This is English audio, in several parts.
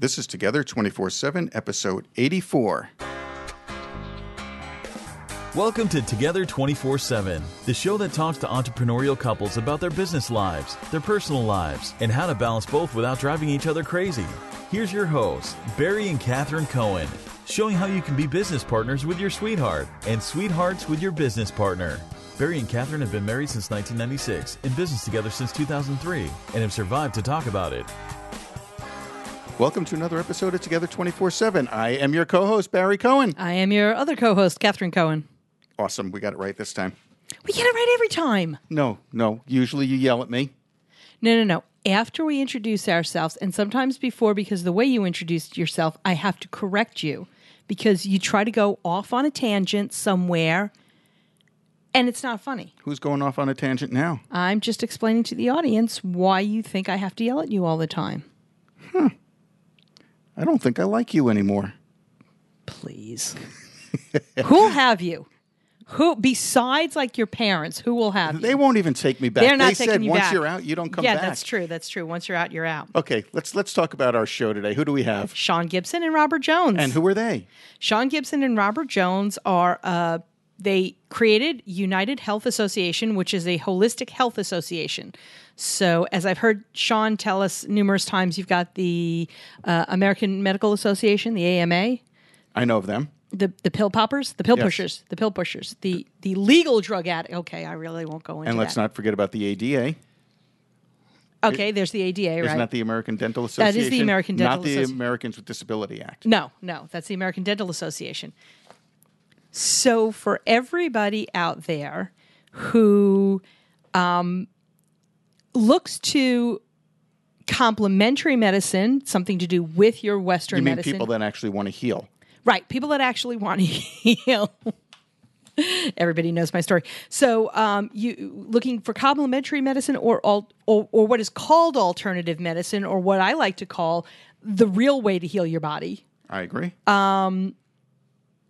This is Together 24 7, episode 84. Welcome to Together 24 7, the show that talks to entrepreneurial couples about their business lives, their personal lives, and how to balance both without driving each other crazy. Here's your hosts, Barry and Catherine Cohen, showing how you can be business partners with your sweetheart and sweethearts with your business partner. Barry and Catherine have been married since 1996, in business together since 2003, and have survived to talk about it. Welcome to another episode of Together 24 7. I am your co host, Barry Cohen. I am your other co host, Catherine Cohen. Awesome. We got it right this time. We get it right every time. No, no. Usually you yell at me. No, no, no. After we introduce ourselves, and sometimes before, because the way you introduced yourself, I have to correct you because you try to go off on a tangent somewhere and it's not funny. Who's going off on a tangent now? I'm just explaining to the audience why you think I have to yell at you all the time. I don't think I like you anymore. Please. Who'll have you? Who besides like your parents, who will have you? They won't even take me back. They're not they taking said you once back. you're out, you don't come yeah, back. that's true. That's true. Once you're out, you're out. Okay, let's let's talk about our show today. Who do we have? Sean Gibson and Robert Jones. And who are they? Sean Gibson and Robert Jones are uh, they created United Health Association, which is a holistic health association. So, as I've heard Sean tell us numerous times, you've got the uh, American Medical Association, the AMA, I know of them. the the pill poppers, the pill Yes. pushers, the pill pushers, the the legal drug addict. Okay, I really won't go into And let's that. not forget about the ADA. okay, there's the ADA, right? Isn't that the American Dental Association? is the American Dental Not the Associ- Americans with Disability Act. No, no, that's the American Dental Association. So, for everybody out there who um, looks to complementary medicine, something to do with your Western You mean medicine, people that actually want to heal? right? People that actually want to heal. Everybody knows my story. So, um, you looking for complementary medicine, or, or or what is called alternative medicine, or what I like to call the real way to heal your body I agree.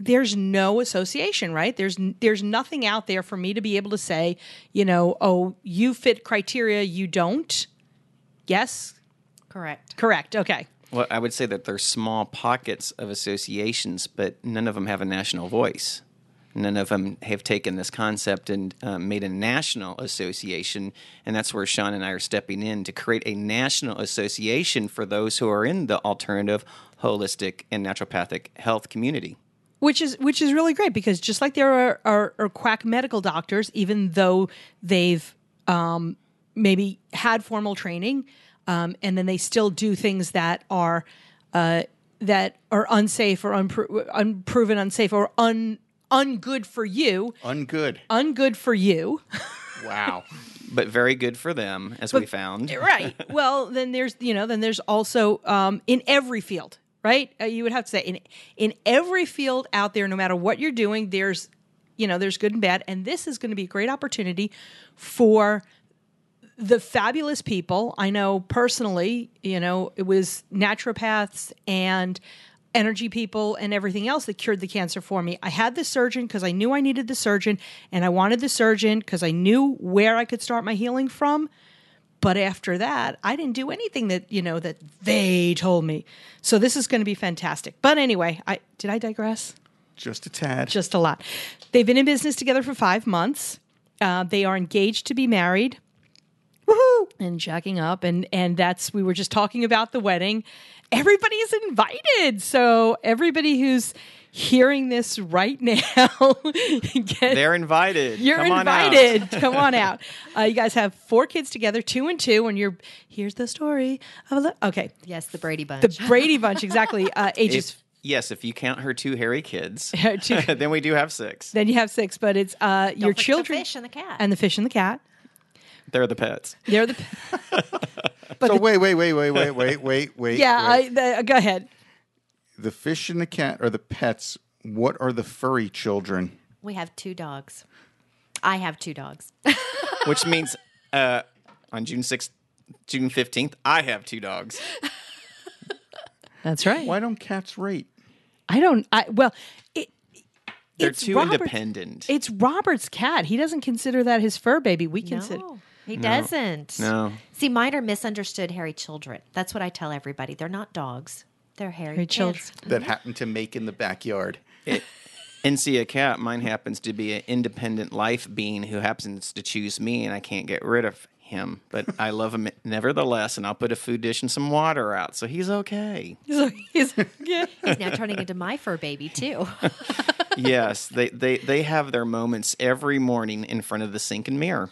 There's no association, right? There's there's nothing out there for me to be able to say, you know, oh, you fit criteria, you don't. Yes, Correct. correct. Okay. Well, I would say that there's small pockets of associations, but none of them have a national voice. None of them have taken this concept and uh, made a national association, and that's where Sean and I are stepping in to create a national association for those who are in the alternative, holistic, and naturopathic health community. Which is which is really great because just like there are, are, are quack medical doctors, even though they've um, maybe had formal training, um, and then they still do things that are uh, that are unsafe or unpro- unproven, unsafe or un ungood for you, Ungood. ungood for you. Wow. But very good for them, as we found. right. Well, then there's you know then there's also um, in every field, right? Uh, you would have to say in in every field out there, no matter what you're doing, there's you know there's good and bad, and this is going to be a great opportunity for the fabulous people I know personally. You know, it was naturopaths and energy people and everything else that cured the cancer for me. I had the surgeon because I knew I needed the surgeon, and I wanted the surgeon because I knew where I could start my healing from. But after that, I didn't do anything that you know that they told me. So this is going to be fantastic. But anyway, I did I digress? Just a tad. Just a lot. They've been in business together for five months. Uh, they are engaged to be married. Woohoo! And jacking up, and and that's we were just talking about the wedding. Everybody is invited, so everybody who's hearing this right now, get, They're invited. you're Come on out. invited. Come on out. Uh, you guys have four kids together, two and two, and you're here's the story of a okay. Yes, the Brady Bunch. The Brady Bunch, exactly. Uh, ages. If, yes, if you count her two hairy kids, two- then we do have six. then you have six, but it's uh, your forget the children fish and the cat. and the fish and the cat. They're the pets. They're the so wait, wait, wait, wait, wait, wait, wait, wait. yeah. wait. I, the, go ahead. The fish and the cat are the pets. What are the furry children? we have two dogs. I have two dogs. which means uh, on June sixth, June fifteenth, I have two dogs. That's right. Why don't cats rate? I don't. I well, it, They're it's too Robert's- independent. It's Robert's cat. He doesn't consider that his fur baby. We consider. No, he doesn't. No. See, mine are misunderstood hairy children. That's what I tell everybody. They're not dogs. They're hairy Hairy kids. children. that mm-hmm. happen to make in the backyard. it, and see a cat. Mine happens to be an independent life being who happens to choose me, and I can't get rid of him. But I love him nevertheless, and I'll put a food dish and some water out, so he's okay. So he's, yeah. He's now turning into my fur baby too. yes, they, they they have their moments every morning in front of the sink and mirror.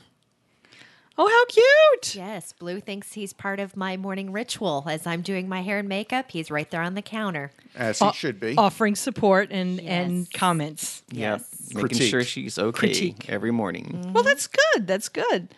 Oh, how cute! yes, Blue thinks he's part of my morning ritual. As I'm doing my hair and makeup, he's right there on the counter. As he should be. Offering support and and Yes. comments. Yep, Yes. making Critique. sure she's okay Critique. every morning. Well, that's good. That's good.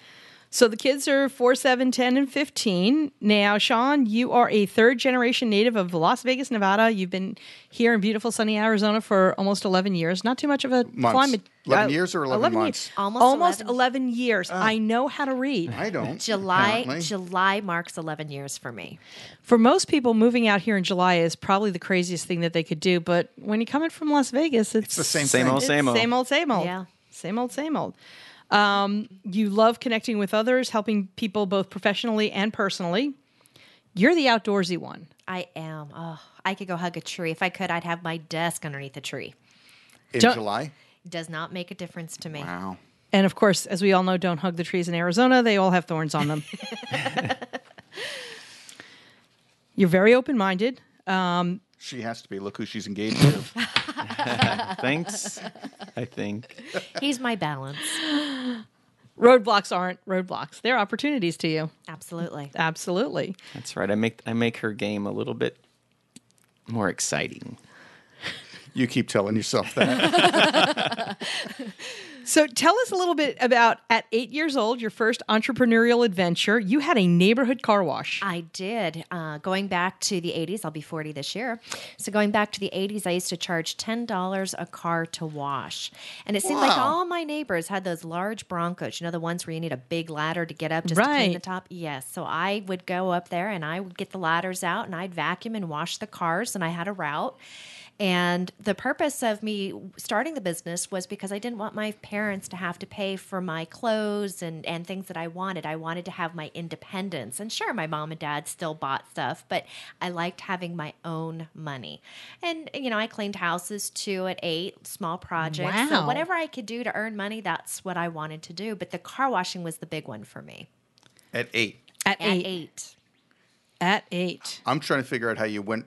So the kids are 4, 7, 10, and 15. Now, Sean, you are a third generation native of Las Vegas, Nevada. You've been here in beautiful sunny Arizona for almost 11 years. Not too much of a Months. climate. 11 uh, years or 11 months? Years. Almost Almost 11. 11 years. Ah. I know how to read. I don't. July apparently. July marks 11 years for me. For most people, moving out here in July is probably the craziest thing that they could do. But when you're coming from Las Vegas, it's, It's the same, Same thing. old, it's same old. Same old, same old. Yeah. Same old, same old. Um, you love connecting with others, helping people both professionally and personally. You're the outdoorsy one. I am. Oh, I could go hug a tree. If I could, I'd have my desk underneath a tree. In Ju- July? Does not make a difference to me. Wow. And of course, as we all know, don't hug the trees in Arizona. They all have thorns on them. You're very open minded. She has to be. Look who she's engaged to. Thanks, I think. He's my balance. Roadblocks aren't roadblocks, they're opportunities to you. Absolutely. Absolutely. That's right. I make I make her game a little bit more exciting. you keep telling yourself that. So tell us a little bit about at eight years old, your first entrepreneurial adventure. You had a neighborhood car wash. I did. Uh, going back to the 80s, I'll be 40 this year. So, going back to the 80s, I used to charge $10 a car to wash. And it seemed like all my neighbors had those large Broncos, you know, the ones where you need a big ladder to get up just to clean the top. Yes. So, I would go up there and I would get the ladders out and I'd vacuum and wash the cars, and I had a route. And the purpose of me starting the business was because I didn't want my parents to have to pay for my clothes and, and things that I wanted. I wanted to have my independence. And sure, my mom and dad still bought stuff, but I liked having my own money. And, you know, I cleaned houses too at eight, small projects. Wow. So whatever I could do to earn money, that's what I wanted to do. But the car washing was the big one for me. At eight. At, At eight. eight. At eight. I'm trying to figure out how you went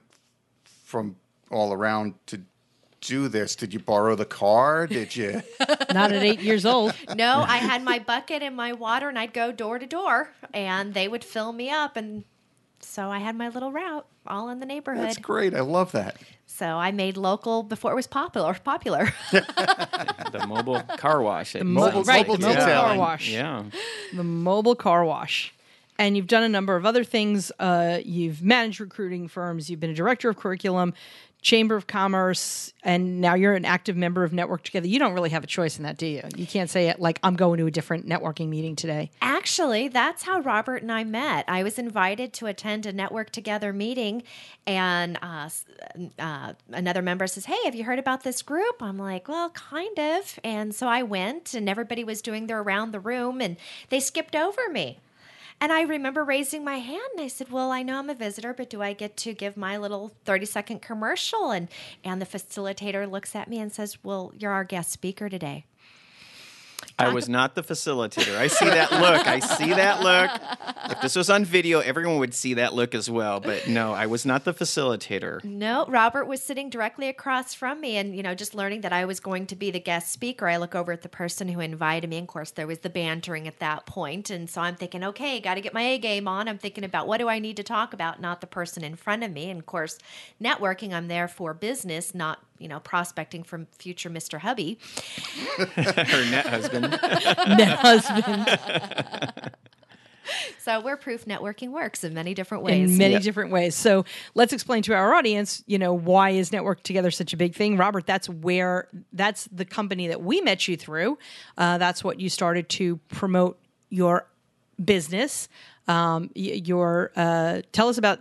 from all around to do this. Did you borrow the car? Did you? Not at eight years old. No, I had my bucket and my water, and I'd go door to door, and they would fill me up, and so I had my little route all in the neighborhood. That's great. I love that. So I made local before it was popular. Popular. The mobile car wash. at Mobile- right, mobile the mobile car wash. Yeah. the mobile car wash. And you've done a number of other things. Uh, you've managed recruiting firms. You've been a director of curriculum, chamber of commerce, and now you're an active member of Network Together. You don't really have a choice in that, do you? You can't say it like I'm going to a different networking meeting today. Actually, that's how Robert and I met. I was invited to attend a Network Together meeting, and uh, uh, another member says, Hey, have you heard about this group? I'm like, Well, kind of. And so I went, and everybody was doing their around the room, and they skipped over me. And I remember raising my hand and I said, Well, I know I'm a visitor, but do I get to give my little 30 second commercial? And, and the facilitator looks at me and says, Well, you're our guest speaker today. I was not the facilitator. I see that look. I see that look. If this was on video, everyone would see that look as well. But no, I was not the facilitator. No, Robert was sitting directly across from me, and you know, just learning that I was going to be the guest speaker, I look over at the person who invited me. And of course, there was the bantering at that point, and so I'm thinking, okay, got to get my A game on. I'm thinking about what do I need to talk about, not the person in front of me. And of course, networking, I'm there for business, not you know prospecting from future Mr. Hubby. Her net husband. Net husband So we're proof networking works in many different ways. in many Yeah. different ways. So let's explain to our audience, you know, why is Network Together such a big thing? Robert, that's where, that's the company that we met you through. Uh, that's what you started to promote your business. Um, your, uh, tell us about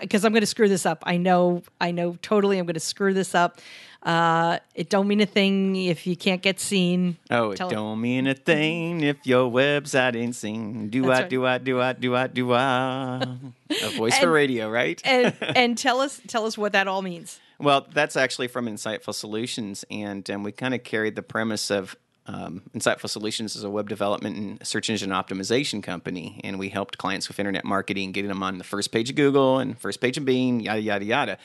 because I'm going to screw this up. I know, I know totally. I'm going to screw this up. Uh, it don't mean a thing if you can't get seen. Oh, it Tell- don't mean a thing if your website ain't seen. Do That's I, right. do I, do I, do I, do I? A voice for radio, right? and and tell us tell us what that all means. Well, that's actually from Insightful Solutions, and um, we kind of carried the premise of um, Insightful Solutions is a web development and search engine optimization company, and we helped clients with internet marketing, getting them on the first page of Google and first page of Bing, yada yada yada.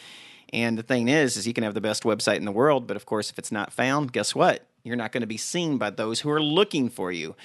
And the thing is, is you can have the best website in the world, but of course, if it's not found, guess what? You're not going to be seen by those who are looking for you.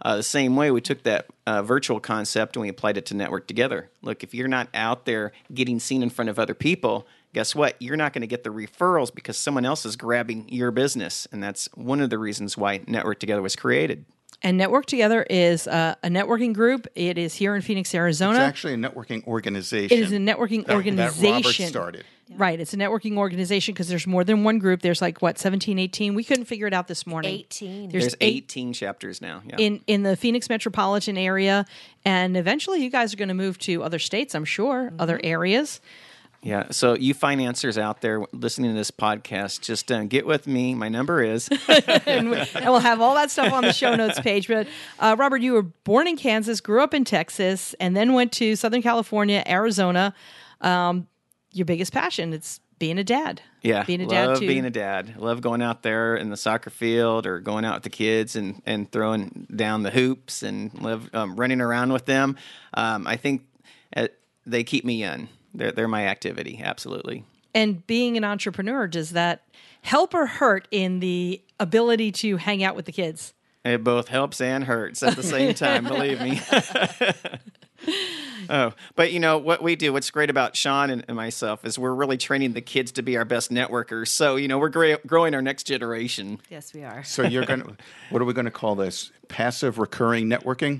Uh, the same way, we took that uh, virtual concept and we applied it to Network Together. Look, if you're not out there getting seen in front of other people, guess what? You're not going to get the referrals because someone else is grabbing your business. And that's one of the reasons why Network Together was created. And Network Together is uh, a networking group. It is here in Phoenix, Arizona. It's actually a networking organization. It is a networking that- That organization. Robert started. Right. It's a networking organization because there's more than one group. There's like, what, 17, 18? We couldn't figure it out this morning. 18. There's, There's eight 18 chapters now. Yeah. in, in the Phoenix metropolitan area. And eventually you guys are going to move to other states, I'm sure, other areas. Yeah. So you financiers out there listening to this podcast, just uh, get with me. My number is and, we, and we'll have all that stuff on the show notes page. But uh, Robert, you were born in Kansas, grew up in Texas, and then went to Southern California, Arizona. Um, your biggest passion it's being a dad. Yeah, being a love dad too. being a dad. Love going out there in the soccer field or going out with the kids and, and throwing down the hoops and love um, running around with them. Um, I think uh, they keep me young. They're, they're my activity, absolutely. and being an entrepreneur, does that help or hurt in the ability to hang out with the kids? It both helps and hurts at the same time, believe me. oh, but you know what we do, what's great about Sean and, and myself is we're really training the kids to be our best networkers. So, you know, we're gra- growing our next generation. Yes, we are. So you're going to, what are we going to call this? Passive recurring networking?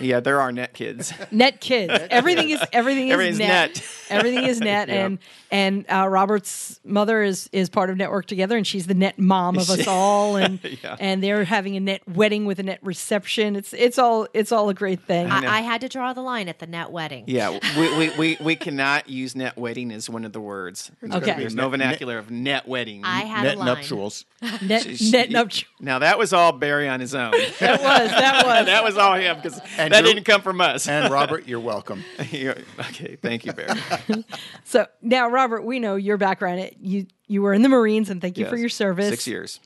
yeah, there are net kids. Net kids. Everything is everything is Everything's net. net. Everything is net. And and uh, Robert's mother is is part of Network Together, and she's the net mom of us all. And and they're having a net wedding with a net reception. It's it's all it's all a great thing. I, I had to draw the line at the net wedding. Yeah, we, we, we, we cannot use net wedding as one of the words. Okay. There's no vernacular of net wedding. I had Net a line. nuptials. net Sh- net sh- nuptial. Now that was all Barry on his own. That was that was. that was all him because And that you're- didn't come from us. And Robert, you're welcome. You're- okay, thank you, Barry. So now, Robert, we know your background. You you were in the Marines, and thank you for your service. Uh, Six years.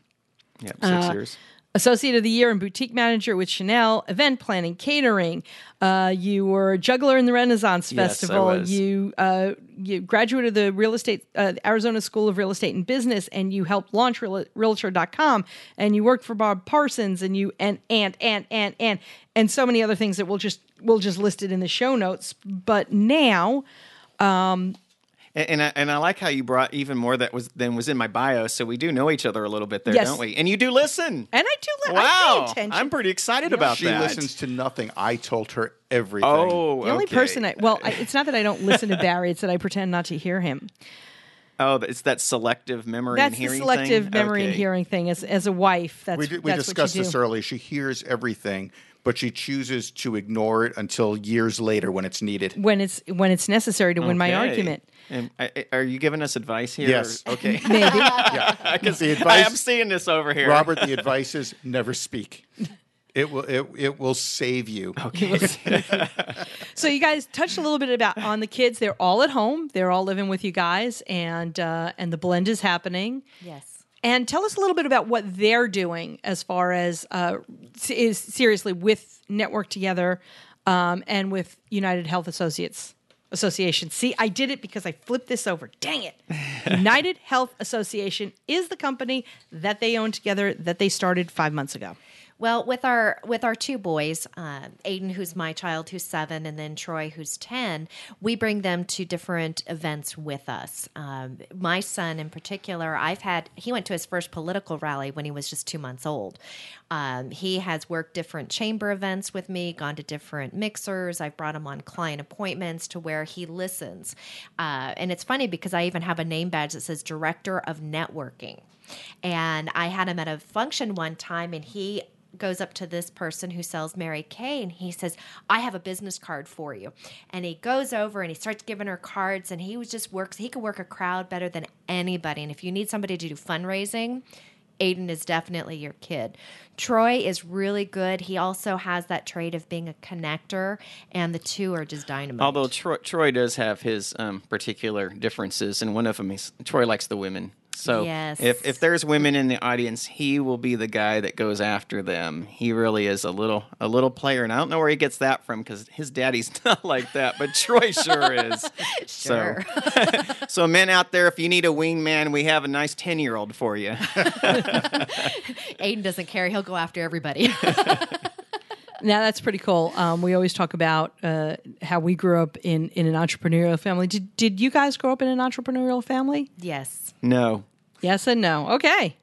Yeah, six years. Associate of the Year and Boutique Manager with Chanel, event planning, catering. Uh, you were a juggler in the Renaissance Yes, Festival. You uh, you graduated the real estate uh, Arizona School of Real Estate and Business, and you helped launch Real- Realtor.com. And you worked for Bob Parsons, and you and and and and and and so many other things that we'll just we'll just list it in the show notes. But now. And, and I, and I like how you brought even more that was than was in my bio. So we do know each other a little bit there, Yes. don't we? And you do listen. And I do. Li- I wow, pay attention. I'm pretty excited about She that. She listens to nothing. I told her everything. Oh, the only okay. person I well, I, it's not that I don't listen to Barry; it's that I pretend not to hear him. Oh, it's that selective memory That's and the hearing selective thing? memory and hearing thing. As as a wife, that's we did, we that's discussed what you this do. earlier. She hears everything, but she chooses to ignore it until years later when it's needed. when it's when it's necessary to win my argument. And, I- I- are you giving us advice here? Yes. or- Okay. Maybe Yeah, the I advice, am seeing this over here. Robert. The advice is never speak. It will it, it will save you. Okay. so. You guys touched a little bit about on the kids. They're all at home. They're all living with you guys, and uh, and the blend is happening. Yes. And tell us a little bit about what they're doing as far as uh, is seriously with Network Together um, and with United Health Associates Association. See, I did it because I flipped this over. Dang it! United Health Association is the company that they own together that they started five months ago. Well, with our with our two boys, uh, Aiden, who's my child, who's seven, and then Troy, who's ten, we bring them to different events with us. Um, my son, in particular, I've had he went to his first political rally when he was just two months old. Um, he has worked different chamber events with me, gone to different mixers. I've brought him on client appointments to where he listens. Uh, and it's funny because I even have a name badge that says Director of Networking. And I had him at a function one time, and he goes up to this person who sells Mary Kay and he says, I have a business card for you. And he goes over and he starts giving her cards and he was just works, he could work a crowd better than anybody. And if you need somebody to do fundraising, Aiden is definitely your kid. Troy is really good. He also has that trait of being a connector, and the two are just dynamite. Although Troy, Troy does have his um, particular differences, and one of them is Troy likes the women. So Yes. if if there's women in the audience, he will be the guy that goes after them. He really is a little a little player, and I don't know where he gets that from because his daddy's not like that, but Troy sure is. Sure. So, so men out there, if you need a wingman, we have a nice ten year old for you. Aiden doesn't care. He'll go after everybody. Now that's pretty cool. Um, we always talk about uh, how we grew up in, in an entrepreneurial family. Did did you guys grow up in an entrepreneurial family? yes. no, Yes and no. Okay.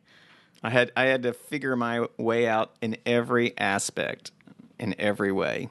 I had I had to figure my way out in every aspect, in every way.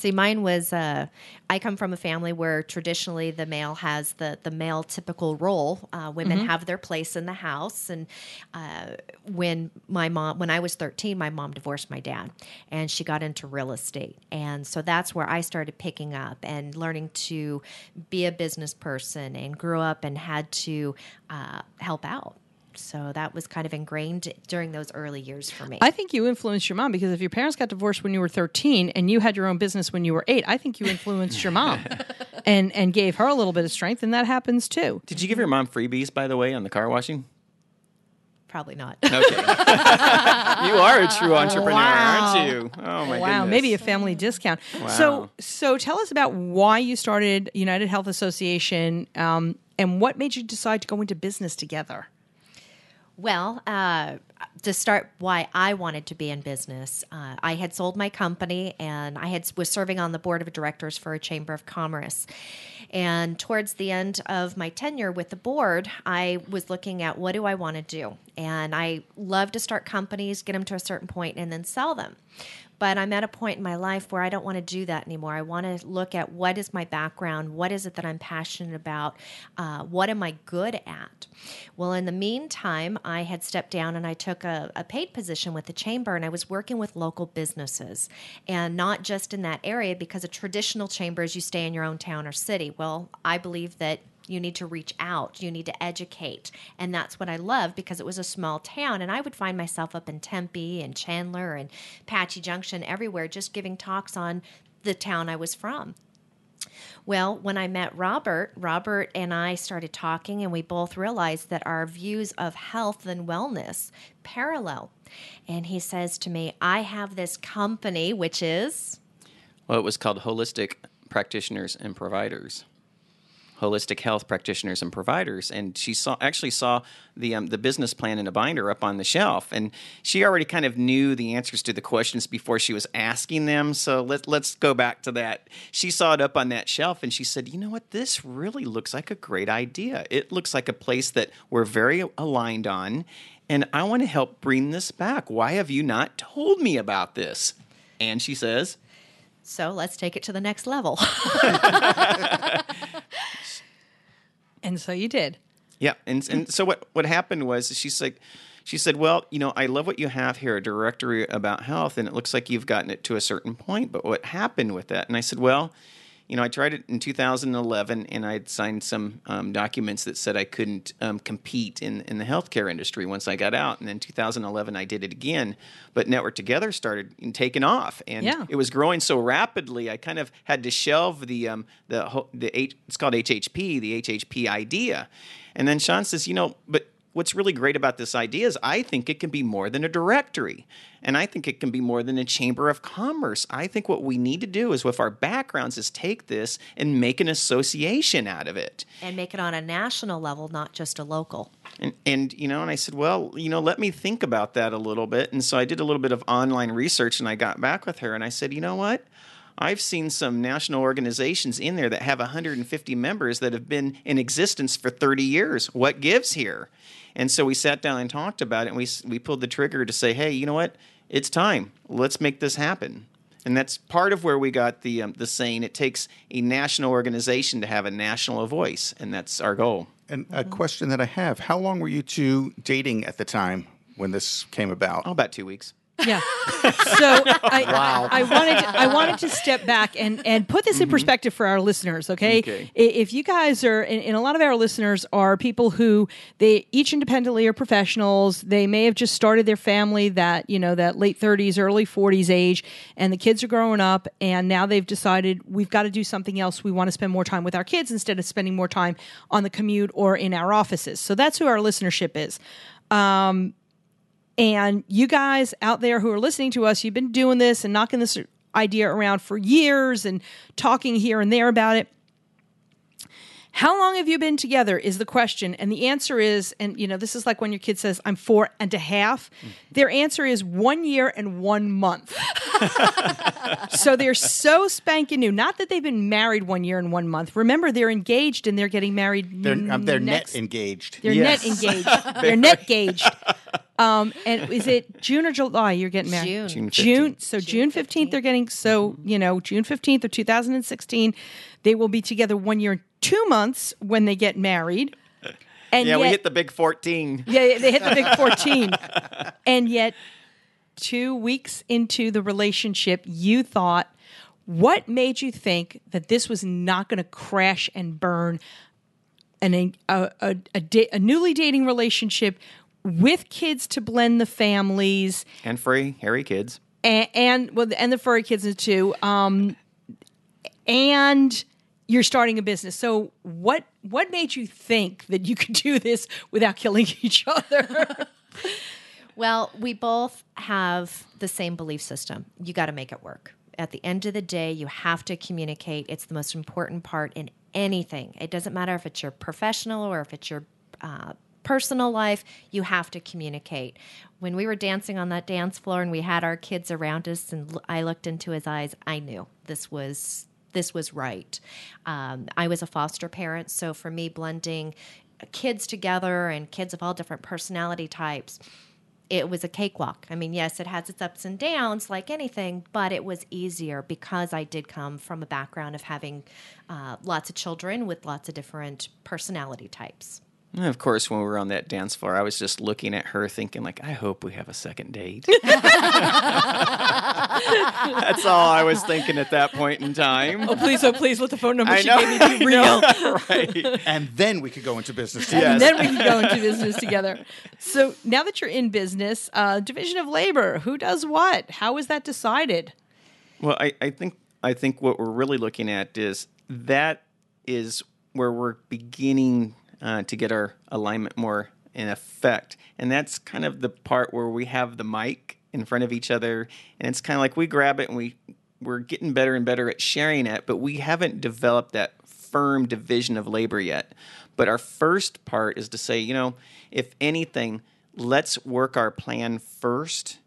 See, mine was. Uh, I come from a family where traditionally the male has the the male typical role. Uh, women have their place in the house, and uh, when my mom, when I was thirteen, my mom divorced my dad, and she got into real estate, and so that's where I started picking up and learning to be a business person, and grew up and had to uh, help out. So that was kind of ingrained during those early years for me. I think you influenced your mom because if your parents got divorced when you were 13 and you had your own business when you were 8, I think you influenced your mom and and gave her a little bit of strength and that happens too. Did you give your mom freebies, by the way, on the car washing? Probably not. Okay. you are a true entrepreneur, Wow. aren't you? Oh my god. wow, goodness. maybe a family discount. So so tell us about why you started United Health Association um, and what made you decide to go into business together. Well, uh, to start, why I wanted to be in business, uh, I had sold my company and I had was serving on the board of directors for a chamber of commerce. And towards the end of my tenure with the board, I was looking at what do I want to do, and I love to start companies, get them to a certain point, and then sell them. But I'm at a point in my life where I don't want to do that anymore. I want to look at what is my background, what is it that I'm passionate about, uh, what am I good at. Well, in the meantime, I had stepped down and I took a, a paid position with the chamber, and I was working with local businesses, and not just in that area because a traditional chamber is you stay in your own town or city. Well, I believe that you need to reach out you need to educate and that's what i love because it was a small town and i would find myself up in tempe and chandler and Apache Junction everywhere just giving talks on the town i was from well, when I met Robert, Robert and I started talking, and we both realized that our views of health and wellness parallel. And he says to me, I have this company, which is Well, it was called Holistic Practitioners and Providers. Holistic Health Practitioners and Providers, and she saw actually saw the um, the business plan in a binder up on the shelf, and she already kind of knew the answers to the questions before she was asking them. So let let's go back to that. She saw it up on that shelf, and she said, "You know what? This really looks like a great idea. It looks like a place that we're very aligned on, and I want to help bring this back. Why have you not told me about this?" And she says. so let's take it to the next level. And so you did. Yeah, and and so what what happened was she's like, she said, "Well, you know, I love what you have here, a directory about health, and it looks like you've gotten it to a certain point. But what happened with that?" And I said, "Well." You know, I tried it in 2011, and I'd signed some um, documents that said I couldn't um, compete in in the healthcare industry once I got out. And then 2011, I did it again. But Network Together started taking off, and Yeah. it was growing so rapidly. I kind of had to shelve the um, the the H, it's called HHP, the HHP idea. And then Sean says, you know, but what's really great about this idea is I think it can be more than a directory. And I think it can be more than a chamber of commerce. I think what we need to do is with our backgrounds is take this and make an association out of it. and make it on a national level, not just a local. And, and you know, and I said, well, you know, let me think about that a little bit. And so I did a little bit of online research, and I got back with her, and I said, you know what? I've seen some national organizations in there that have 150 members that have been in existence for 30 years. What gives here? And so we sat down and talked about it, and we we pulled the trigger to say, hey, you know what? It's time. Let's make this happen. And that's part of where we got the um, the saying. It takes a national organization to have a national voice, and that's our goal. And a question that I have: How long were you two dating at the time when this came about? Oh, about two weeks. Yeah. So I, I wanted to, I wanted to step back and and put this in mm-hmm. perspective for our listeners. Okay, Okay. If you guys are, and, and a lot of our listeners are people who they each independently are professionals. They may have just started their family that you know that late thirties, early forties age, and the kids are growing up, and now they've decided we've got to do something else. We want to spend more time with our kids instead of spending more time on the commute or in our offices. So that's who our listenership is. Um, And you guys out there who are listening to us, you've been doing this and knocking this idea around for years and talking here and there about it. How long have you been together is the question. And the answer is, and you know, this is like when your kid says, I'm four and a half. Their answer is one year and one month. so they're so spanking new. Not that they've been married one year and one month. Remember, they're engaged and they're getting married. They're, um, they're next- net engaged. they're Yes. net engaged. they're net gauged. Um, and is it June or July you're getting married? June. June 15th. June. So June 15th, they're getting, so, you know, June 15th of 2016, they will be together one year and two months when they get married. And Yeah, yet, we hit the big 14. yeah, they hit the big 14. and yet, two weeks into the relationship, you thought, what made you think that this was not going to crash and burn an, a, a, a, da- a newly dating relationship with kids to blend the families And free, hairy kids. and, and well, and the furry kids too. Um, and you're starting a business. So what what made you think that you could do this without killing each other? Well, we both have the same belief system. You got to make it work. At the end of the day, you have to communicate. It's the most important part in anything. It doesn't matter if it's your professional or if it's your uh, personal life, you have to communicate. When we were dancing on that dance floor and we had our kids around us, and I looked into his eyes, I knew this was this was right. Um, I was a foster parent, so for me, blending kids together and kids of all different personality types it was a cakewalk. I mean, yes, it has its ups and downs like anything, but it was easier because I did come from a background of having uh, lots of children with lots of different personality types. And of course, when we were on that dance floor, I was just looking at her thinking, like, I hope we have a second date. That's all I was thinking at that point in time. oh please, oh please, let the phone number I she know. gave me be real. right. and then we could go into business. together. Yes. and then we could go into business together. So now that you're in business, uh, division of labor, who does what? How is that decided? Well, I, I think I think what we're really looking at is that is where we're beginning uh, to get our alignment more in effect, and that's kind of the part where we have the mic in front of each other, and it's kind of like we grab it and we we're getting better and better at sharing it, but we haven't developed that firm division of labor yet. But our first part is to say, you know, if anything, let's work our plan first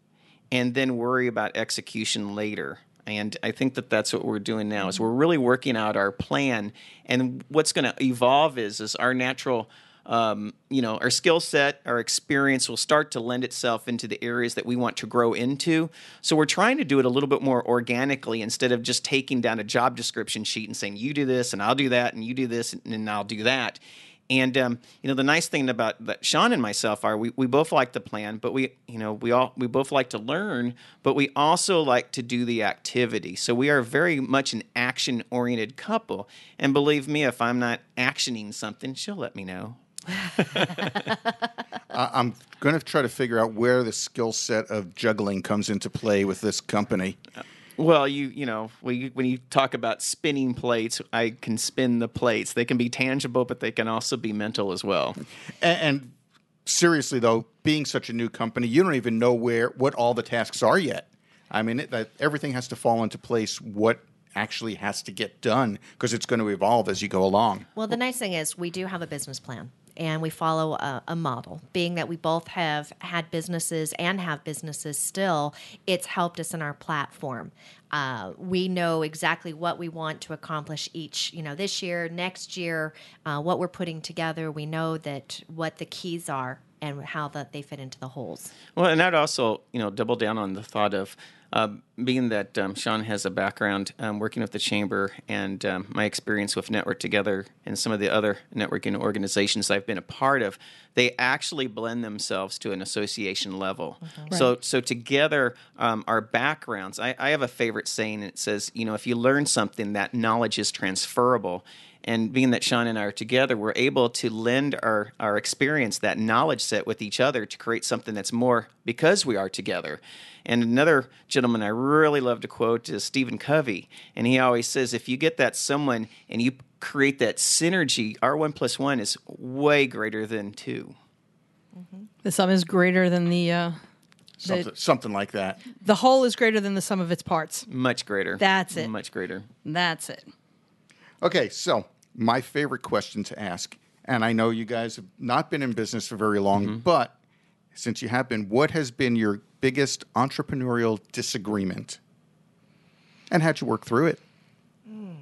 and then worry about execution later. And I think that that's what we're doing now is we're really working out our plan. And what's going to evolve is is our natural, um, you know, our skill set, our experience will start to lend itself into the areas that we want to grow into. So we're trying to do it a little bit more organically instead of just taking down a job description sheet and saying you do this and I'll do that and you do this and, and I'll do that. And um, you know, the nice thing about that Sean and myself are we, we both like the plan, but we you know we all we both like to learn, but we also like to do the activity. So we are very much an action oriented couple. And believe me, if I'm not actioning something, she'll let me know. I'm going to try to figure out where the skill set of juggling comes into play with this company. Well, you you know when you, when you talk about spinning plates, I can spin the plates. They can be tangible, but they can also be mental as well. And, and seriously, though, being such a new company, you don't even know where what all the tasks are yet. I mean, it, that everything has to fall into place. What actually has to get done because it's going to evolve as you go along. Well, the nice thing is we do have a business plan and we follow a, a model. Being that we both have had businesses and have businesses still, it's helped us in our platform. Uh, we know exactly what we want to accomplish each, you know, this year, next year, uh, what we're putting together. We know that what the keys are and how that they fit into the holes. Well, and I'd also, you know, double down on the thought of uh, being that um, Sean has a background um, working with the chamber and um, my experience with Network Together and some of the other networking organizations I've been a part of, they actually blend themselves to an association level. So, so together, um, our backgrounds. I, I have a favorite saying. It says, you know, if you learn something, that knowledge is transferable. And being that Sean and I are together, we're able to lend our, our experience, that knowledge set with each other to create something that's more because we are together. And another gentleman I really love to quote is Stephen Covey. And he always says, if you get that someone and you create that synergy, R1 plus 1 is way greater than 2. The sum is greater than the uh, Something, something like that. the whole is greater than the sum of its parts. Much greater. That's it. Much greater. That's it. Okay, so my favorite question to ask, and I know you guys have not been in business for very long, mm-hmm. but since you have been, what has been your biggest entrepreneurial disagreement? And how'd you work through it? Hmm.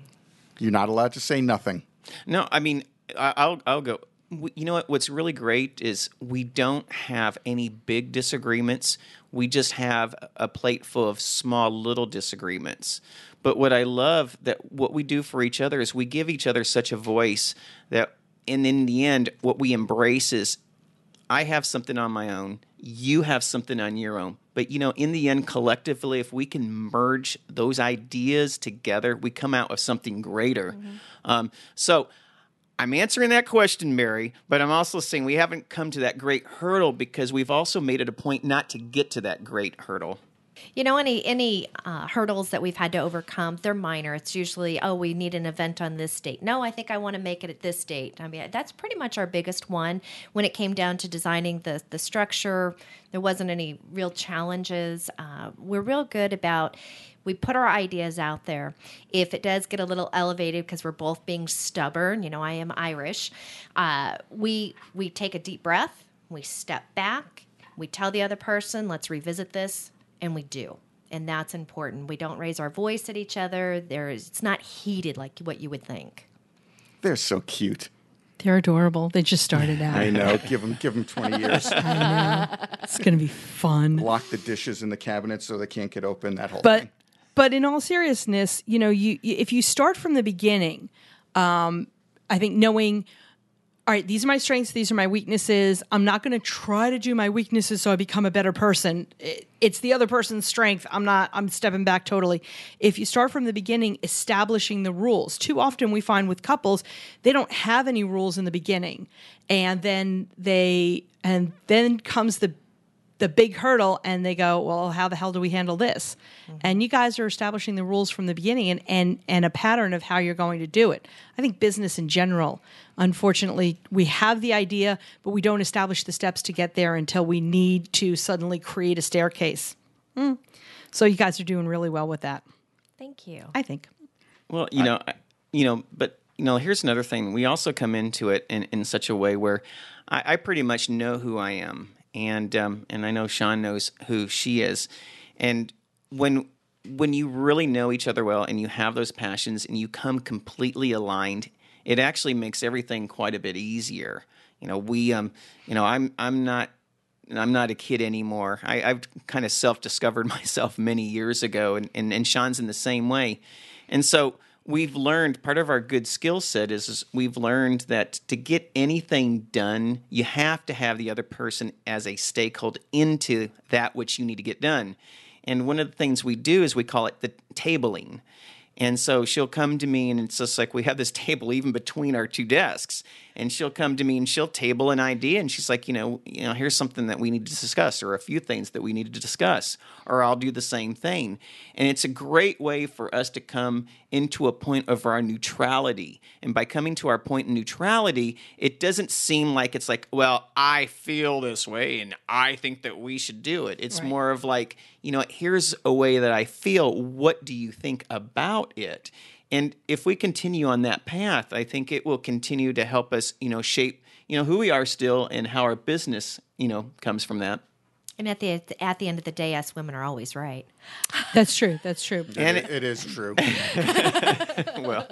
You're not allowed to say nothing. No, I mean, I- I'll I'll go. You know what? What's really great is we don't have any big disagreements. We just have a plate full of small little disagreements. But what I love that what we do for each other is we give each other such a voice that, and in the end, what we embrace is I have something on my own. You have something on your own. But you know, in the end, collectively, if we can merge those ideas together, we come out with something greater. Um, so I'm answering that question, Mary, but I'm also saying we haven't come to that great hurdle because we've also made it a point not to get to that great hurdle. You know, any any uh, hurdles that we've had to overcome, they're minor. It's usually, oh, we need an event on this date. No, I think I want to make it at this date. I mean, that's pretty much our biggest one. When it came down to designing the the structure, there wasn't any real challenges. Uh, we're real good about. We put our ideas out there. If it does get a little elevated because we're both being stubborn, you know, I am Irish. Uh, we we take a deep breath. We step back. We tell the other person, let's revisit this and we do and that's important we don't raise our voice at each other there's it's not heated like what you would think They're so cute. They're adorable. They just started out. I know. give them, give them 20 years. It's going to be fun. Lock the dishes in the cabinet so they can't get open. That whole but thing. But in all seriousness, you know, you if you start from the beginning, um, I think knowing, all right, these are my strengths, these are my weaknesses. I'm not going to try to do my weaknesses so I become a better person. It- It's the other person's strength. I'm not. I'm stepping back totally. If you start from the beginning, establishing the rules. Too often we find with couples, they don't have any rules in the beginning, and then they and then comes the the big hurdle and they go, well, how the hell do we handle this? And you guys are establishing the rules from the beginning and, and, and a pattern of how you're going to do it. I think business in general, unfortunately, we have the idea, but we don't establish the steps to get there until we need to suddenly create a staircase. Mm. So you guys are doing really well with that, thank you I think. Well, you know, I- you know, but you know, here's another thing. We also come into it in, in such a way where I, I pretty much know who I am, and um, and I know Sean knows who she is, and when when you really know each other well and you have those passions and you come completely aligned, it actually makes everything quite a bit easier. You know, we um, you know, I'm I'm not I'm not a kid anymore. I, I've kind of self discovered myself many years ago, and, and, and Sean's in the same way. And so we've learned part of our good skill set is, is we've learned that to get anything done, you have to have the other person as a stakeholder into that which you need to get done. And one of the things we do is we call it the tabling. And so she'll come to me, and it's just like we have this table even between our two desks. And she'll come to me and she'll table an idea, and she's like, you know, you know, here's something that we need to discuss, or a few things that we need to discuss, or I'll do the same thing. And it's a great way for us to come into a point of our neutrality. And by coming to our point in neutrality, it doesn't seem like it's like, well, I feel this way, and I think that we should do it. It's more of like, you know, here's a way that I feel. What do you think about it? And if we continue on that path, I think it will continue to help us, you know, shape, you know, who we are still and how our business, you know, comes from that. and at the at the end of the day us women are always right That's true. That's true. And it, it is true. Well,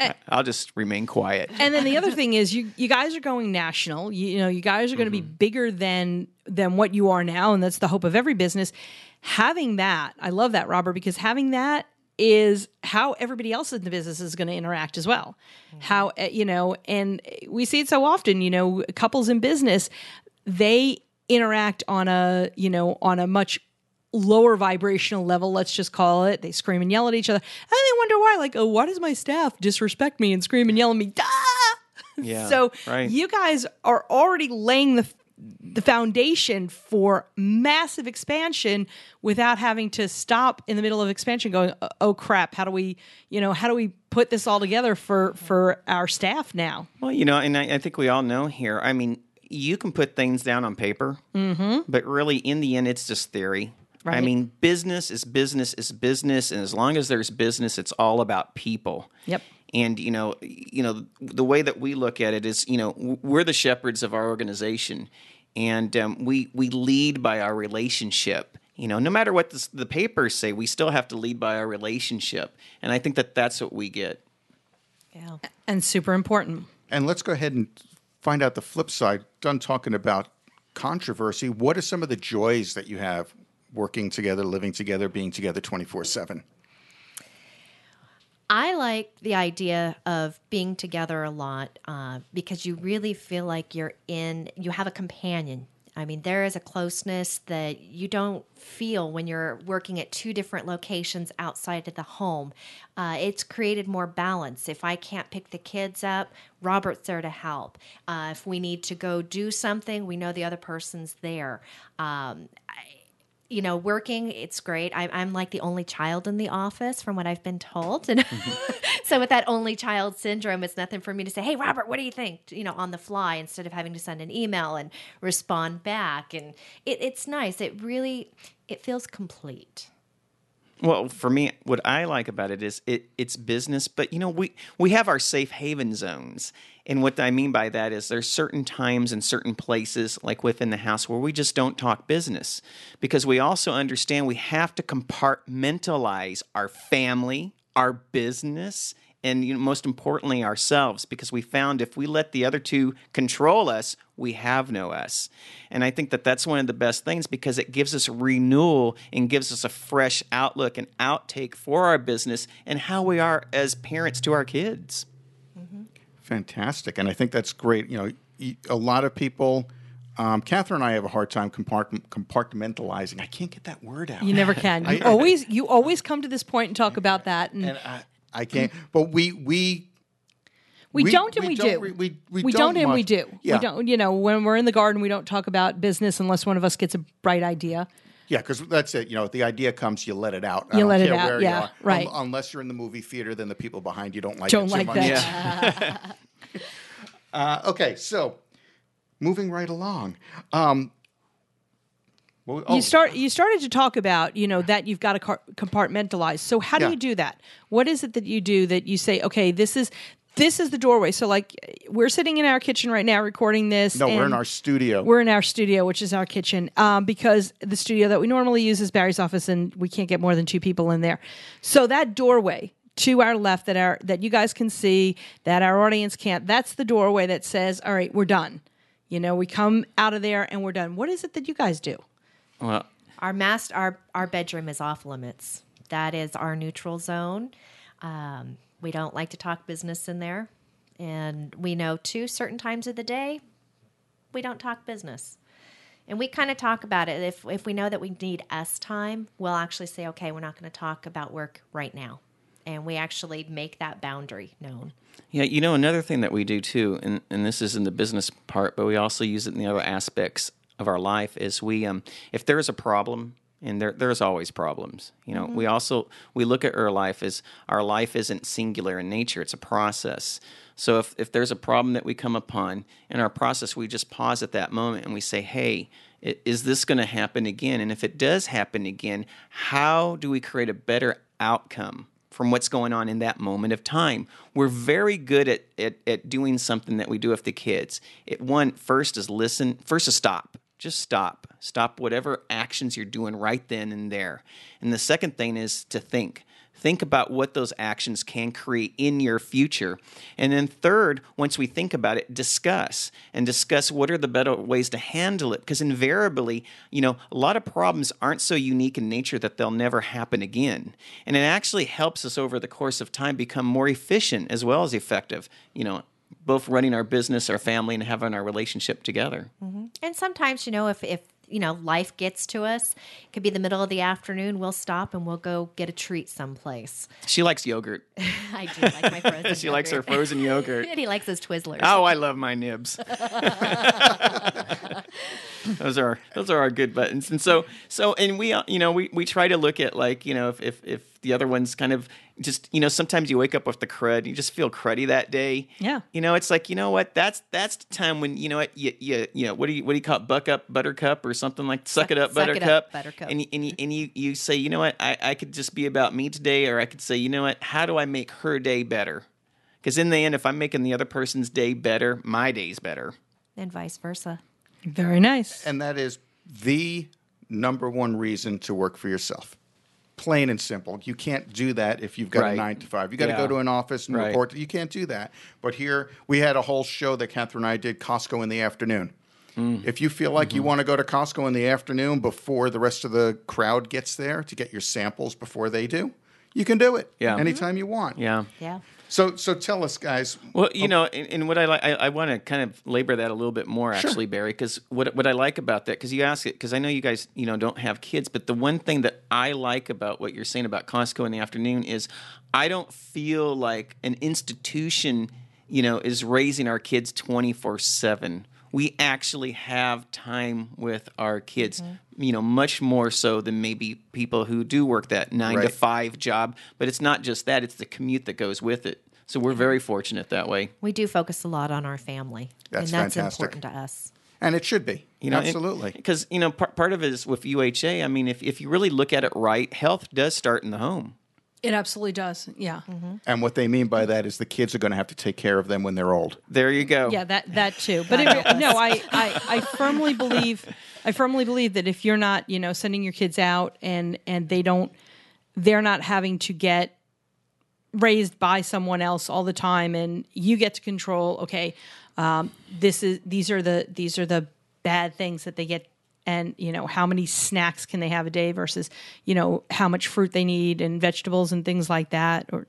eh. I- I'll just remain quiet. and then the other thing is you you guys are going national. You, you know, you guys are going to be mm-hmm. bigger than than what you are now, and that's the hope of every business. Having that, I love that, Robert, because having that is how everybody else in the business is going to interact as well. How uh, you know, and we see it so often. You know, couples in business they interact on a you know on a much lower vibrational level, let's just call it. They scream and yell at each other. And they wonder why, like, oh, why does my staff disrespect me and scream and yell at me? Duh! Yeah, so right. you guys are already laying the the foundation for massive expansion without having to stop in the middle of expansion going oh, oh crap how do we you know how do we put this all together for for our staff now Well, you know, and I, I think we all know here. I mean, you can put things down on paper, mm-hmm. but really, in the end, it's just theory. I mean, business is business is business, and as long as there's business, it's all about people. Yep. And you know, you know, the way that we look at it is, you know, we're the shepherds of our organization, and um, we we lead by our relationship. You know, no matter what the, the papers say, we still have to lead by our relationship, and I think that that's what we get. Yeah. and super important And let's go ahead and find out the flip side. Done talking about controversy. What are some of the joys that you have working together, living together, being together 24 7? I like the idea of being together a lot uh, because you really feel like you're in, you have a companion. I mean, there is a closeness that you don't feel when you're working at two different locations outside of the home. Uh, it's created more balance. If I can't pick the kids up, Robert's there to help. Uh, if we need to go do something, we know the other person's there. Um, you know, working, it's great. I, I'm like the only child in the office, from what I've been told. And so, with that only child syndrome, it's nothing for me to say, "Hey, Robert, what do you think?" You know, on the fly, instead of having to send an email and respond back. And it, it's nice. It really, it feels complete. Well, for me, what I like about it is it it's business, but you know we we have our safe haven zones, and what I mean by that is there's certain times and certain places, like within the house, where we just don't talk business, because we also understand we have to compartmentalize our family, our business, and you know, most importantly ourselves, because we found if we let the other two control us, we have no us. And I think that that's one of the best things because it gives us renewal and gives us a fresh outlook and outtake for our business and how we are as parents to our kids. Fantastic. And I think that's great. You know, a lot of people, um, Catherine and I have a hard time compartmentalizing. I can't get that word out. you never can you always you always come to this point and talk about that and And I, I can't. But we, we, We, We- don't and we we, don't do. re- we- we don't, don't and we do. Yeah. We don't. You know, when we're in the garden, we don't talk about business unless one of us gets a bright idea. Yeah, because that's it. You know, the idea comes, you let it out. I You don't let it out, where yeah, right. Un- unless you're in the movie theater, then the people behind you don't like Don't it like much. that. Uh, okay, so moving right along. Um, well, oh, You start. You started to talk about you know that you've got to car- compartmentalize. So how do Yeah. you do that? What is it that you do that you say, okay, this is this is the doorway. So like we're sitting in our kitchen right now recording this. No, we're in our studio. We're in our studio, which is our kitchen, um, because the studio that we normally use is Barry's office, and we can't get more than two people in there. So that doorway to our left that our that you guys can see that our audience can't. That's the doorway that says, "All right, we're done." You know, we come out of there and we're done. What is it that you guys do? Well, Our mast, our our bedroom is off limits. That is our neutral zone. Um, we don't like to talk business in there, and we know too certain times of the day we don't talk business. And we kind of talk about it. If if we know that we need us time, we'll actually say, okay, we're not going to talk about work right now, and we actually make that boundary known. Yeah, you know, another thing that we do too, and, and this is in the business part, but we also use it in the other aspects of our life, is we, um, if there is a problem, and there, there's always problems, you know, we mm-hmm. also, we look at our life as our life isn't singular in nature, it's a process. So if, if there's a problem that we come upon in our process, we just pause at that moment and we say, hey, is this going to happen again? And if it does happen again, how do we create a better outcome from what's going on in that moment of time. We're very good at, at, at doing something that we do with the kids. It one first is listen, first is stop. Just stop. Stop whatever actions you're doing right then and there. And the second thing is to think. think about what those actions can create in your future. And then, third, once we think about it, discuss and discuss what are the better ways to handle it. Because invariably, you know, a lot of problems aren't so unique in nature that they'll never happen again. And it actually helps us over the course of time become more efficient as well as effective, you know, both running our business, our family, and having our relationship together. Mm-hmm. And sometimes, you know, if, if you know life gets to us, it could be the middle of the afternoon. We'll stop and we'll go get a treat someplace. She likes yogurt. I do like my frozen. she likes her frozen yogurt. and he likes his Twizzlers. Oh, I love my nibs. those are those are our good buttons, and so so and we you know we we try to look at like you know if if, if the other one's kind of just you know sometimes you wake up with the crud you just feel cruddy that day Yeah. you know it's like you know what that's that's the time when you know what you you, you know what do you what do you call it buck up buttercup or something like suck, it up suck it buttercup up, buttercup. and you, and you, and you you say you know what I I could just be about me today or I could say you know what how do I make her day better because in the end if I'm making the other person's day better my day's better and vice versa. Very nice. And that is the number one reason to work for yourself. Plain and simple. You can't do that if you've got Right. a nine to five. You got to Yeah. go to an office and Right. report. You can't do that. But here we had a whole show that Catherine and I did Costco in the afternoon. Mm. If you feel like Mm-hmm. you want to go to Costco in the afternoon before the rest of the crowd gets there to get your samples before they do, you can do it Yeah. anytime you want. yeah Yeah. So so tell us, guys. Well, Oh. you know, and, and what I like, I, I want to kind of labor that a little bit more, actually, Barry, because what what I like about that, because you ask it, because I know you guys, you know, don't have kids, but the one thing that I like about what you're saying about Costco in the afternoon is, I don't feel like an institution, you know, is raising our kids twenty four seven. We actually have time with our kids, mm-hmm. you know, much more so than maybe people who do work that nine to five job. But it's not just that; it's the commute that goes with it. So we're very fortunate that way. We do focus a lot on our family. That's and that's fantastic. important to us. And it should be. You know, Absolutely. Because you know, part, part of it is with UHA. I mean, if if you really look at it right, health does start in the home. It absolutely does. Yeah. and what they mean by that is the kids are going to have to take care of them when they're old. There you go. Yeah, that that too. But it, no, I, I I firmly believe I firmly believe that if you're not, you know, sending your kids out and and they don't they're not having to get raised by someone else all the time and you get to control okay um, this is these are the these are the bad things that they get and you know how many snacks can they have a day versus you know how much fruit they need and vegetables and things like that or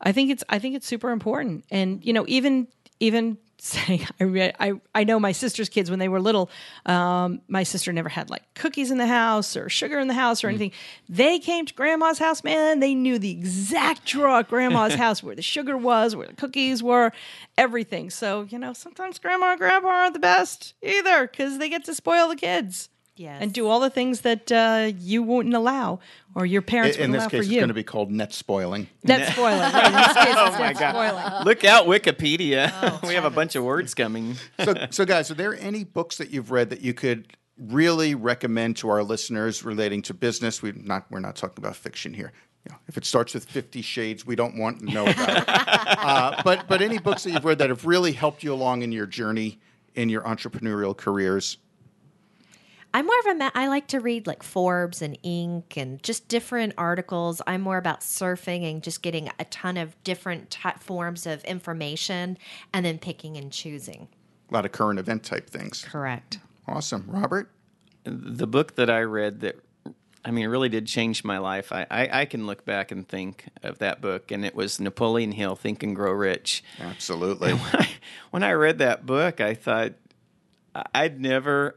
I think it's I think it's super important. And you know, even even saying I re- I I know my sister's kids when they were little, um, my sister never had like cookies in the house or sugar in the house or anything. They came to grandma's house, man. They knew the exact drawer at grandma's house where the sugar was, where the cookies were, everything. So you know, sometimes grandma and grandpa aren't the best either because they get to spoil the kids. Yes. And do all the things that uh, you wouldn't allow, or your parents In wouldn't this allow case, it's going to be called net spoiling. Net spoiling. Right. In this case, Oh it's net spoiling. Look out, Wikipedia. we have a bunch of words coming. so, so guys, are there any books that you've read that you could really recommend to our listeners relating to business? We not we're not talking about fiction here. You know, if it starts with Fifty Shades, we don't want to know about it. uh, but but any books that you've read that have really helped you along in your journey in your entrepreneurial careers? I'm more of a ma- I like to read like Forbes and Inc. and just different articles. I'm more about surfing and just getting a ton of different ty forms of information and then picking and choosing. A lot of current event type things. Correct. Awesome, Robert. The book that I read that I mean, it really did change my life. I, I, I can look back and think of that book, and it was Napoleon Hill, Think and Grow Rich. Absolutely. when I read that book, I thought I'd never,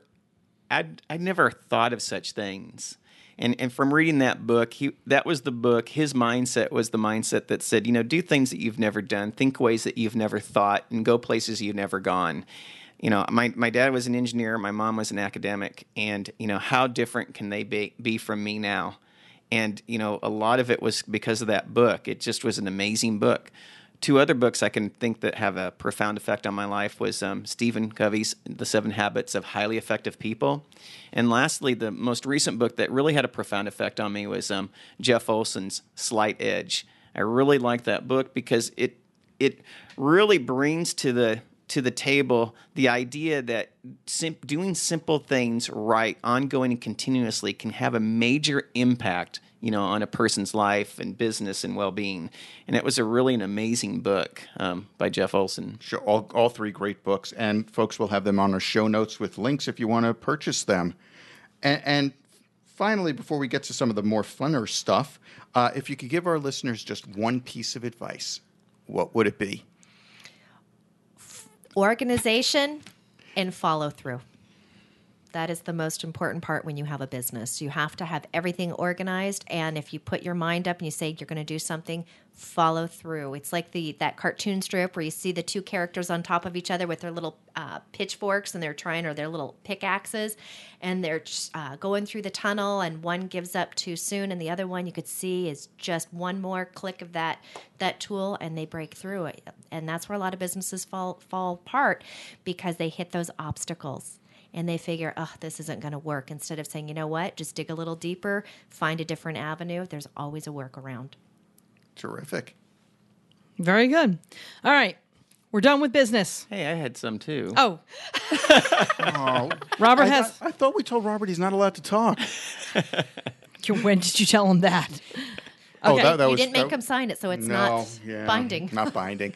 I'd, I'd never thought of such things. And, and from reading that book, he, that was the book. His mindset was the mindset that said, you know, do things that you've never done, think ways that you've never thought, and go places you've never gone. You know, my, my dad was an engineer, my mom was an academic, and, you know, how different can they be, be from me now? And, you know, a lot of it was because of that book. It just was an amazing book. Two other books I can think that have a profound effect on my life was um, Stephen Covey's The Seven Habits of Highly Effective People. And lastly, the most recent book that really had a profound effect on me was um, Jeff Olson's Slight Edge. I really like that book because it it really brings to the to the table the idea that sim- doing simple things right, ongoing and continuously, can have a major impact you know, on a person's life and business and well-being. And it was a really an amazing book um, by Jeff Olson. Sure, all, all three great books, and folks will have them on our show notes with links if you want to purchase them. And, and finally, before we get to some of the more funner stuff, uh, if you could give our listeners just one piece of advice, what would it be? Organization and follow through. That is the most important part when you have a business. You have to have everything organized, and if you put your mind up and you say you're going to do something, follow through. It's like the that cartoon strip where you see the two characters on top of each other with their little uh, pitchforks and they're trying or their little pickaxes, and they're uh, going through the tunnel, and one gives up too soon, and the other one you could see is just one more click of that that tool, and they break through it. And that's where a lot of businesses fall fall apart because they hit those obstacles and they figure, oh, this isn't going to work. Instead of saying, you know what, just dig a little deeper, find a different avenue, there's always a workaround. Terrific. Very good. All right. We're done with business. Hey, I had some too. Oh, Oh, Robert I, has. I, I thought we told Robert he's not allowed to talk. When did you tell him that? Oh, Okay. that, that you was, didn't make that- him sign it, so it's no, not yeah, binding. Not binding.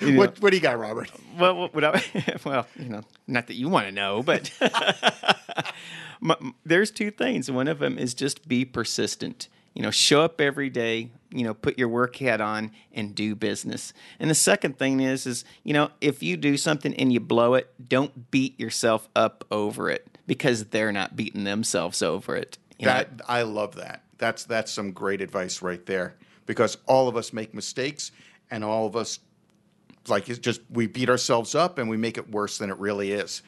what, what do you got, Robert? Well, what, what I, well, you know, not that you want to know, but My- there's two things. One of them is just be persistent. You know, show up every day. You know, put your work hat on and do business. And the second thing is, is you know, if you do something and you blow it, don't beat yourself up over it because they're not beating themselves over it. You know, That I love that. That's that's some great advice right there because all of us make mistakes and all of us like it's just we beat ourselves up and we make it worse than it really is.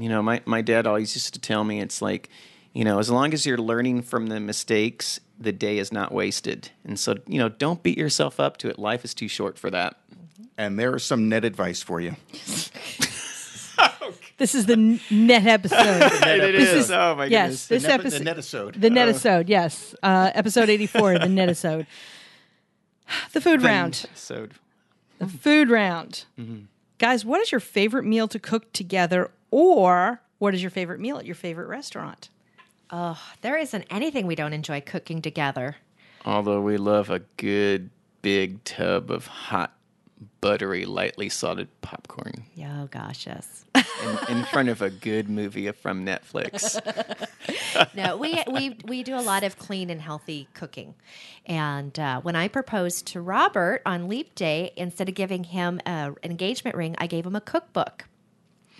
You know, my, my dad always used to tell me it's like, you know, as long as you're learning from the mistakes, the day is not wasted. And so, you know, don't beat yourself up to it. Life is too short for that. And there is some net advice for you. This is the net episode. It This is- oh my yes, goodness. this the net, episode. the netisode. The netisode, yes. Uh, episode 84, the netisode. The food round. So, The food round. Guys, what is your favorite meal to cook together, or what is your favorite meal at your favorite restaurant? Oh, there isn't anything we don't enjoy cooking together. although we love a good big tub of hot, buttery, lightly salted popcorn Yeah, oh gosh, yes. in, in front of a good movie from Netflix. no, we, we we do a lot of clean and healthy cooking. And uh, when I proposed to Robert on Leap Day, instead of giving him a, an engagement ring, I gave him a cookbook.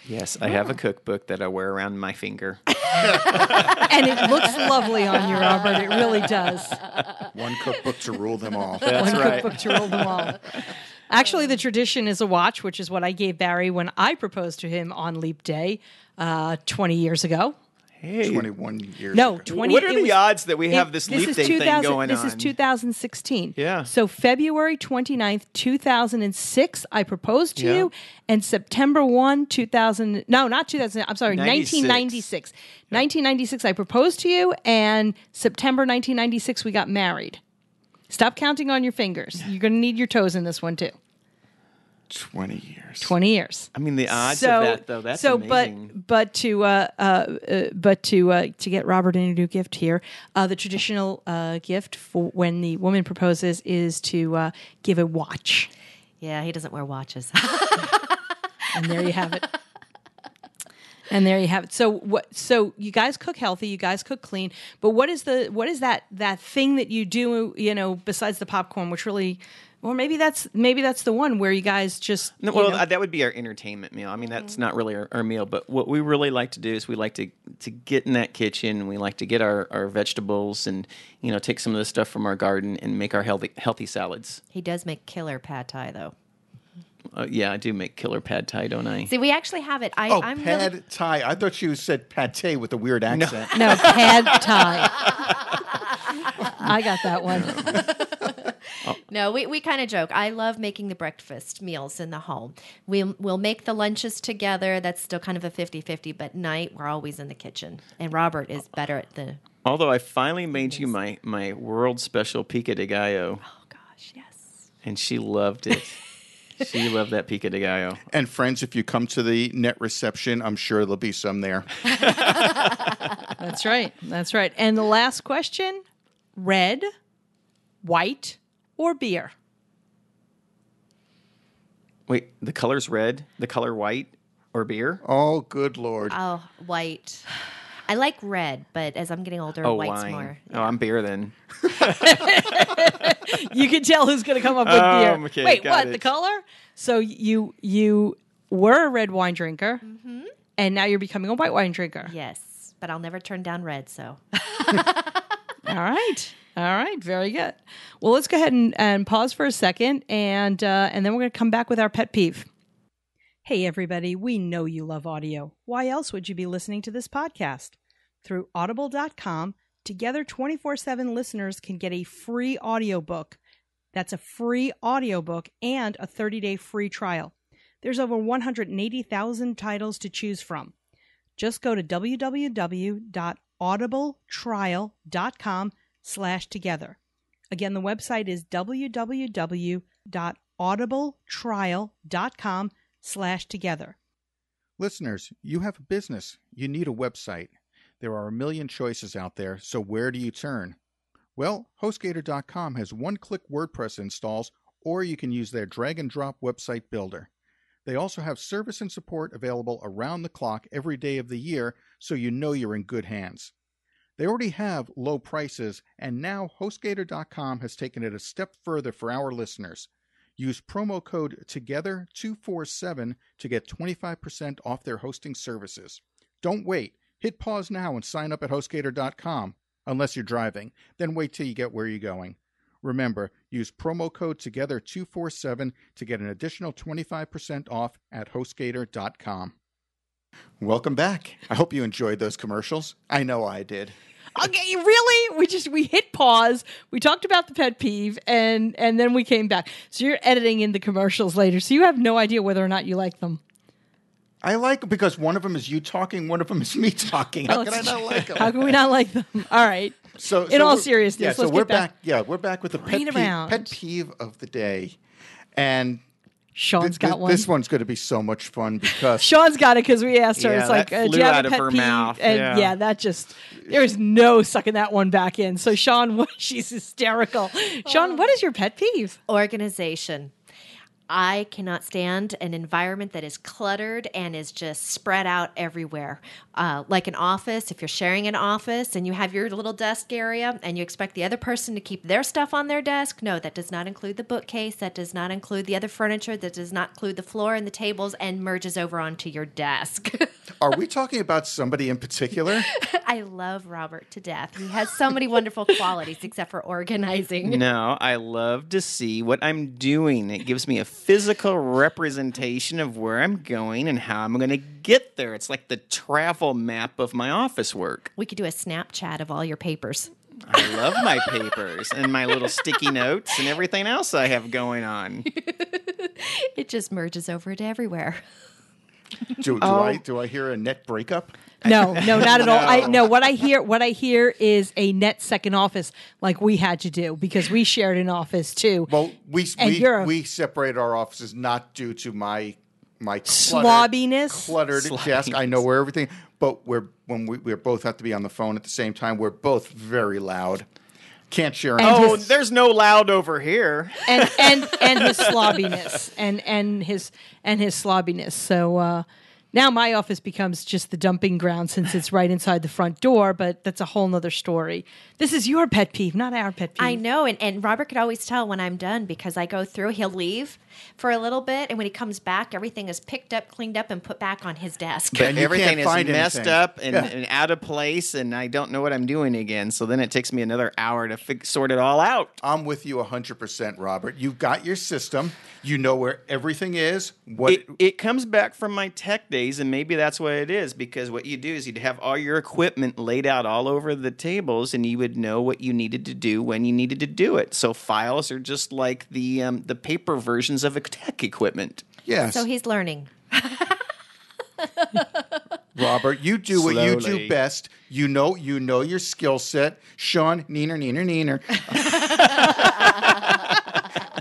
Yes, I have a cookbook that I wear around my finger. And it looks lovely on you, Robert. It really does. One cookbook to rule them all. That's One right. cookbook to rule them all. Actually, the tradition is a watch, which is what I gave Barry when I proposed to him on Leap Day uh, 20 years ago. Hey, 21 years No, ago. 20 what are the was- odds that we have it- this, this leap is day thing going this on? is 2016. Yeah. So February 29th, 2006, I proposed to Yeah. you, and September 1, 2000. No, not 2000. I'm sorry, 96. 1996. 1996, I proposed to you, and September 1996, we got married. Stop counting on your fingers. You're going to need your toes in this one too. 20 years. 20 years. I mean, the odds of that, though, that's so, amazing. but but to uh, uh, uh, but to uh, to get Robert in a new gift here, uh, the traditional uh, gift for when the woman proposes is to uh, give a watch, Yeah, he doesn't wear watches. and there you have it. And there you have it. So what? So you guys cook healthy. You guys cook clean. But what is the what is that that thing that you do? You know, besides the popcorn, which really, or maybe that's maybe that's the one where you guys just No, you well, know- uh, that would be our entertainment meal. I mean, that's not really our, our meal, but what we really like to do is we like to to get in that kitchen. We like to get our, our vegetables and you know take some of the stuff from our garden and make our healthy healthy salads. he does make killer pad thai though. Uh, yeah, I do make killer pad thai, don't I? See, we actually have it. I, Oh, I'm pad really, thai. I thought you said pate with a weird accent. no pad thai. I got that one. No, we, we kind of joke. I love making the breakfast meals in the home. We, we'll make the lunches together. That's still kind of a 50 50, but night we're always in the kitchen. And Robert is better at the. Although I finally made you my my world special pico de gallo, Oh, gosh, yes. and she loved it. She loved that pico de gallo. And friends, if you come to the net reception, I'm sure there'll be some there. That's right. That's right. And the last question, red, white, or beer? Wait, the color's red, the color white, or beer? Oh, good lord! Oh, white. I like red, but as I'm getting older, Oh, white's wine. more. Oh, I'm beer then. You can tell who's going to come up with Oh, beer. okay, Wait, got what? it. The color? So you you were a red wine drinker, and now you're becoming a white wine drinker. Yes, but I'll never turn down red. So All right. All right. Very good. Well, let's go ahead and, and pause for a second, and uh, and then we're going to come back with our pet peeve. Hey, everybody. We know you love audio. Why else would you be listening to this podcast? Through audible.com, Together 24 7 listeners can get a free audiobook. That's a free audiobook and a 30 day free trial. There's over 180,000 titles to choose from. Just go to www.audibletrial.com slash together. Again, the website is www.audibletrial.com slash together. Listeners, you have a business. You need a website. There are a million choices out there, so where do you turn? Well, HostGator.com has one click WordPress installs, or you can use their drag and drop website builder. They also have service and support available around the clock every day of the year, so you know you're in good hands. They already have low prices, and now HostGator.com has taken it a step further for our listeners. Use promo code TOGETHER247 to get 25% off their hosting services. Don't wait. Hit pause now and sign up at HostGator.com, unless you're driving. Then wait till you get where you're going. Remember, use promo code TOGETHER247 to get an additional 25% off at HostGator.com. Welcome back. I hope you enjoyed those commercials. I know I did. Okay, really? We just we hit pause. We talked about the pet peeve, and and then we came back. So you're editing in the commercials later, so you have no idea whether or not you like them. I like because one of them is you talking, one of them is me talking. How Oh, can I not like them? How can we not like them? All right. So, in so all seriousness, yeah, so let's we're get back. Yeah, we're back with the pet peeve, pet peeve of the day, and Sean's thi- got thi- one. This one's going to be so much fun because Sean's got it because we asked her. Yeah, it's like, that uh, do you have out a of pet her peeve? mouth, And yeah. yeah. that just there's no sucking that one back in. So Sean, what- she's hysterical. Sean, what is your pet peeve? organization. I cannot stand an environment that is cluttered and is just spread out everywhere. Uh, like an office, if you're sharing an office and you have your little desk area and you expect the other person to keep their stuff on their desk, no, that does not include the bookcase, that does not include the other furniture, that does not include the floor and the tables and merges over onto your desk. are we talking about somebody in particular? I love Robert to death. He has so many wonderful qualities except for organizing. No, I love to see what I'm doing. It gives me a physical representation of where I'm going and how I'm going to get there. It's like the travel map of my office work. We could do a Snapchat of all your papers. I love my papers and my little sticky notes and everything else I have going on. It just merges over to everywhere. Do, do Oh. I do I hear a net breakup? No, no, not at all. I no. What I hear, what I hear is a net second office, like we had to do because we shared an office too. Well, we And we, you're a- we separate our offices not due to my my cluttered, Slobbiness? cluttered desk. I know where everything, but we're when we we both have to be on the phone at the same time. We're both very loud. Can't share. an Oh, his- there's no loud over here. and and and his slobbiness and and his and his slobbiness. So uh, now my office becomes just the dumping ground since it's right inside the front door. But that's a whole nother story. This is your pet peeve, not our pet peeve. I know, and, and Robert could always tell when I'm done because I go through, he'll leave for a little bit, and when he comes back, everything is picked up, cleaned up, and put back on his desk. And you Everything is find messed anything. up and, Yeah. and out of place, and I don't know what I'm doing again. So then it takes me another hour to fix, sort it all out. I'm with you 100%, Robert. You've got your system. You know where everything is. What It, it comes back from my tech days, and maybe that's what it is. Because what you do is you'd have all your equipment laid out all over the tables, and you would know what you needed to do when you needed to do it. So files are just like the um, the paper versions of a tech equipment. yes, So he's learning. Robert, you do what you do best. You know you know your skill set. Sean, neener, neener, neener.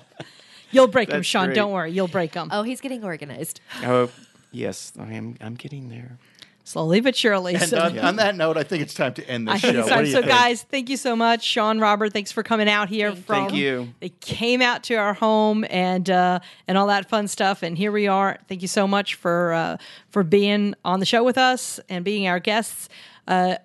You'll break him, Sean. great. Don't worry, you'll break him. Oh, he's getting organized. Oh yes, I am. I'm getting there. Slowly but surely. And So- on, on that note, I think it's time to end I this show. it's What do you So, think? guys, thank you so much, Sean Robert. Thanks for coming out here from. Thank you. They came out to our home and uh, and all that fun stuff, and here we are. Thank you so much for uh, for being on the show with us and being our guests. Uh,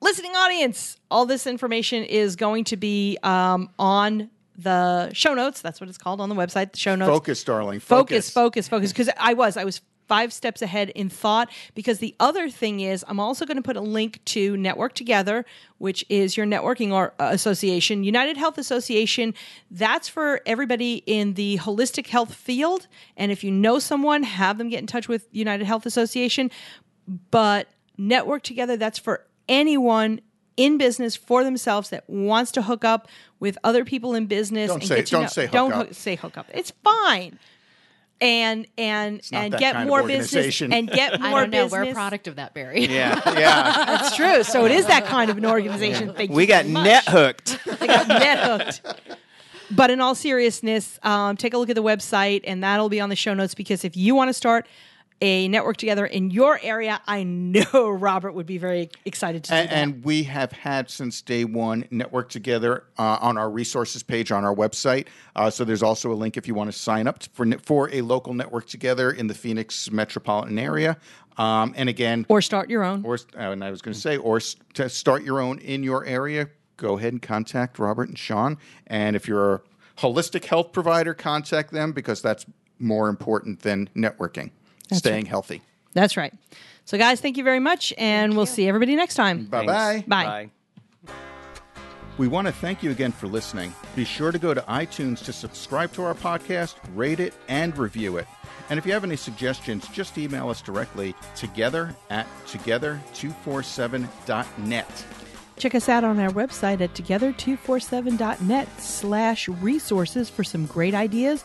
listening audience, all this information is going to be um, on the show notes. That's what it's called on the website. The show notes Focus, darling. focus, Focus. focus, focus. Because I was, I was five steps ahead in thought. Because the other thing is, I'm also going to put a link to Network Together, which is your networking or uh, association, United Health Association. That's for everybody in the holistic health field. And if you know someone, have them get in touch with United Health Association. But Network Together, that's for anyone. In business for themselves that wants to hook up with other people in business. Don't and say- get to don't know- say hook don't up. hook- say hook up. It's fine. And and and get more business and get I more don't know. business. We're a product of that, Barry. Yeah, yeah. That's true. So it is that kind of an organization. Thank we got much. net hooked. I got net hooked. But in all seriousness, um, take a look at the website, and that'll be on the show notes. Because if you want to start a network together in your area, I know Robert would be very excited to do And, that. and we have had since day one network together uh, on our resources page on our website. Uh, so there's also a link if you want to sign up for for a local network together in the Phoenix metropolitan area. Um, and again, or start your own. or uh, and I was going to say, or to start your own in your area. Go ahead and contact Robert and Sean. And if you're a holistic health provider, contact them because that's more important than networking. Staying healthy. That's right. So, guys, thank you very much, and we'll see everybody next time. Bye bye. Bye. We want to thank you again for listening. Be sure to go to iTunes to subscribe to our podcast, rate it, and review it. And if you have any suggestions, just email us directly together at together247.net. Check us out on our website at together247.net slash resources for some great ideas,